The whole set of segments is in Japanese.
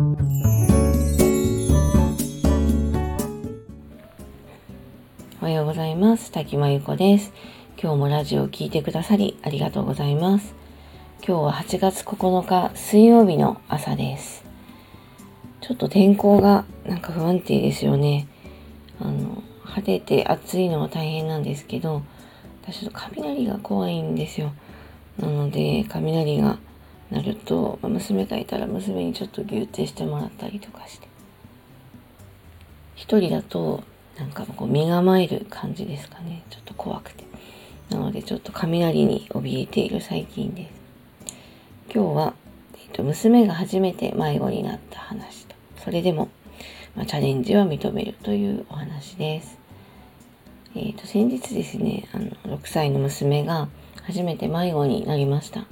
おはようございます。滝真由子です。今日もラジオを聴いてくださりありがとうございます。今日は8月9日水曜日の朝です。ちょっと天候がなんか不安定ですよね。あの晴れて暑いのは大変なんですけど私ちょっと雷が怖いんですよ。なので雷が鳴ると、娘がいたら娘にちょっとギューってしてもらったりとかして。一人だとなんかこう身構える感じですかね。ちょっと怖くて。なのでちょっと雷に怯えている最近です。今日は、えーと、娘が初めて迷子になった話と。それでも、まあ、チャレンジは認めるというお話です。えーと、先日ですねあの6歳の娘が初めて迷子になりました、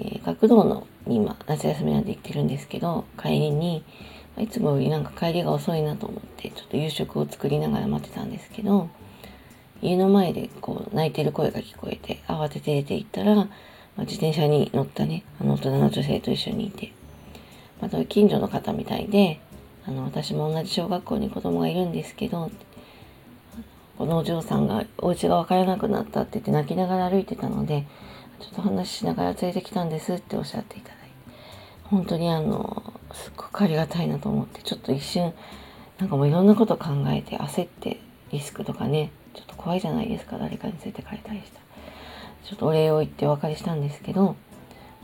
えー、学童の今夏休みなんで行ってるんですけど帰りにいつもよりなんか帰りが遅いなと思ってちょっと夕食を作りながら待ってたんですけど家の前でこう泣いてる声が聞こえて慌てて出て行ったら、まあ、自転車に乗ったねあの大人の女性と一緒にいてまた近所の方みたいであの私も同じ小学校に子供がいるんですけどこのお嬢さんがお家が分からなくなったって言って泣きながら歩いてたので、ちょっと話しながら連れてきたんですっておっしゃっていただいて、本当にあの、すっごくありがたいなと思って、ちょっと一瞬、なんかもういろんなこと考えて焦ってリスクとかね、ちょっと怖いじゃないですか、誰かに連れてかれたりしたちょっとお礼を言ってお別れしたんですけど、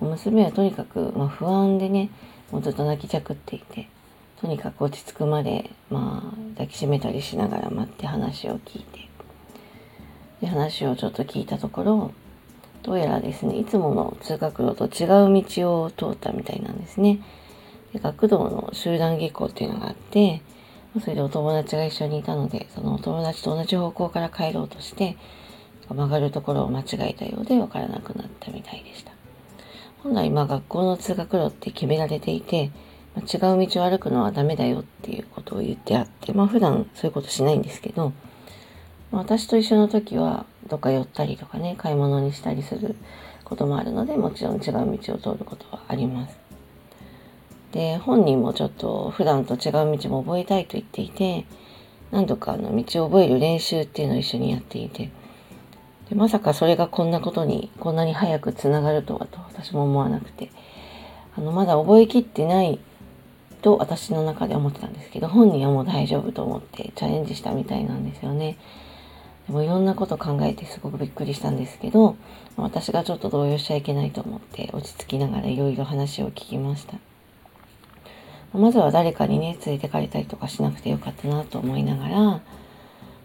娘はとにかく、まあ、不安でね、もうずっと泣きじゃくっていて、とにかく落ち着くまで、まあ、抱きしめたりしながら待って話を聞いて、で、話をちょっと聞いたところ、どうやらですね、いつもの通学路と違う道を通ったみたいなんですね。で学童の集団下校っていうのがあって、それでお友達が一緒にいたので、そのお友達と同じ方向から帰ろうとして、曲がるところを間違えたようで分からなくなったみたいでした。本来、まあ学校の通学路って決められていて、違う道を歩くのはダメだよっていうことを言ってあって、まあ普段そういうことしないんですけど、私と一緒の時はどっか寄ったりとかね、買い物にしたりすることもあるので、もちろん違う道を通ることはあります。で、本人もちょっと普段と違う道も覚えたいと言っていて、何度かあの道を覚える練習っていうのを一緒にやっていて、でまさかそれがこんなことに、こんなに早くつながるとはと私も思わなくて、あの、まだ覚えきってないと私の中で思ってたんですけど、本人はもう大丈夫と思ってチャレンジしたみたいなんですよね。でもいろんなこと考えてすごくびっくりしたんですけど、私がちょっと動揺しちゃいけないと思って落ち着きながらいろいろ話を聞きました。まずは誰かにね、連れてかれたりとかしなくてよかったなと思いながら、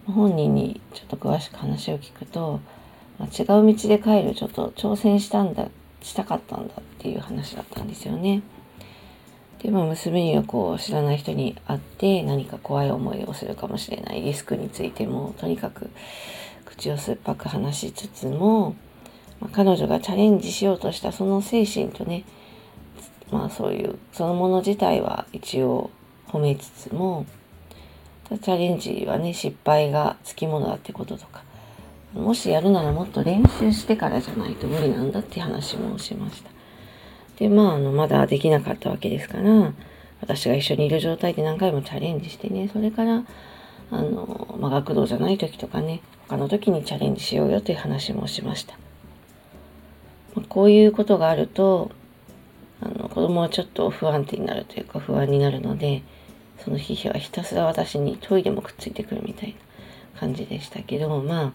本人にちょっと詳しく話を聞くと、ま違う道で帰るちょっと挑戦したんだ、したかったんだっていう話だったんですよね。で、まあ、娘にはこう知らない人に会って何か怖い思いをするかもしれないリスクについてもとにかく口を酸っぱく話しつつも、まあ、彼女がチャレンジしようとしたその精神とねまあそういうそのもの自体は一応褒めつつもチャレンジはね失敗がつきものだってこととかもしやるならもっと練習してからじゃないと無理なんだって話もしました。で、まあ、あの、まだできなかったわけですから、私が一緒にいる状態で何回もチャレンジしてね、それから、あの、まあ、学童じゃない時とかね、他の時にチャレンジしようよという話もしました。まあ、こういうことがあると、あの、子供はちょっと不安定になるというか不安になるので、その日はひたすら私にトイレもくっついてくるみたいな感じでしたけど、まあ、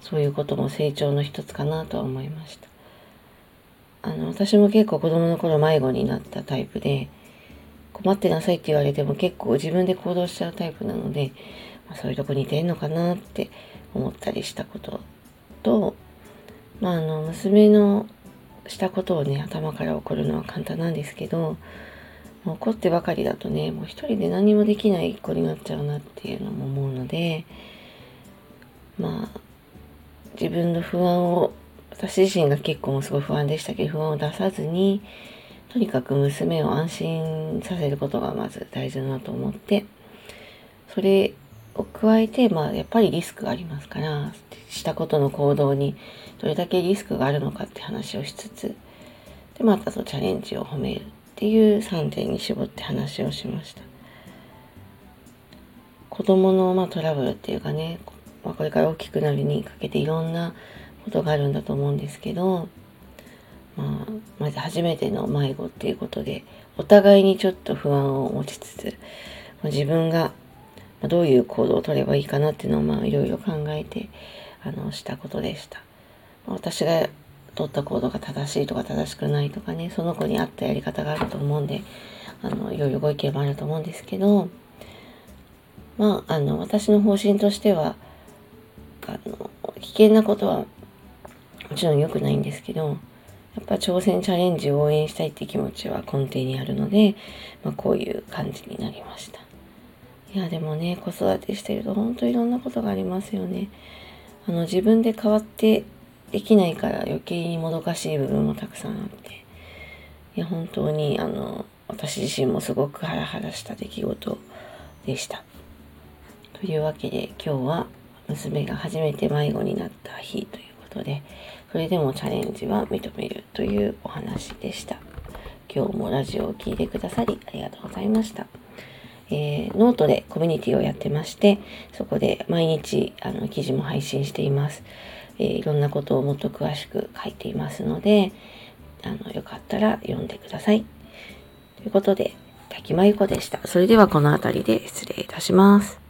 そういうことも成長の一つかなとは思いました。あの、私も結構子供の頃迷子になったタイプで、困ってなさいって言われても結構自分で行動しちゃうタイプなので、まあ、そういうとこ似てんのかなって思ったりしたことと、まあ、あの、娘のしたことをね、頭から怒るのは簡単なんですけど、怒ってばかりだとね、もう一人で何もできない子になっちゃうなっていうのも思うので、まあ、自分の不安を私自身が結構すごい不安でしたけど、不安を出さずに、とにかく娘を安心させることがまず大事だなと思って、それを加えて、まあやっぱりリスクがありますから、したことの行動にどれだけリスクがあるのかって話をしつつ、で、またとチャレンジを褒める。っていう3点に絞って話をしました。子供のまあトラブルっていうかね、まあ、これから大きくなるにかけていろんなことがあるんだと思うんですけど、まあ、まず初めての迷子っていうことで、お互いにちょっと不安を持ちつつ、ま、自分がどういう行動を取ればいいかなっていうのをまあいろいろ考えて、あの、したことでした。私が取った行動が正しいとか正しくないとかね、その子に合ったやり方があると思うんで、あの、いろいろご意見もあると思うんですけど、まあ、あの、私の方針としては、あの、危険なことはもちろん良くないんですけど、やっぱ挑戦チャレンジを応援したいって気持ちは根底にあるので、まあ、こういう感じになりました。いや、でもね、子育てしてると本当いろんなことがありますよね。あの、自分で変わってできないから余計にもどかしい部分もたくさんあって、いや、本当に、あの、私自身もすごくハラハラした出来事でした。というわけで今日は娘が初めて迷子になった日ということで、それでもチャレンジは認めるというお話でした。今日もラジオを聴いてくださりありがとうございました。えー、ノートでコミュニティをやってまして、そこで毎日あの記事も配信しています。えー、いろんなことをもっと詳しく書いていますので、あの、よかったら読んでください。ということで、滝真由子でした。それではこの辺りで失礼いたします。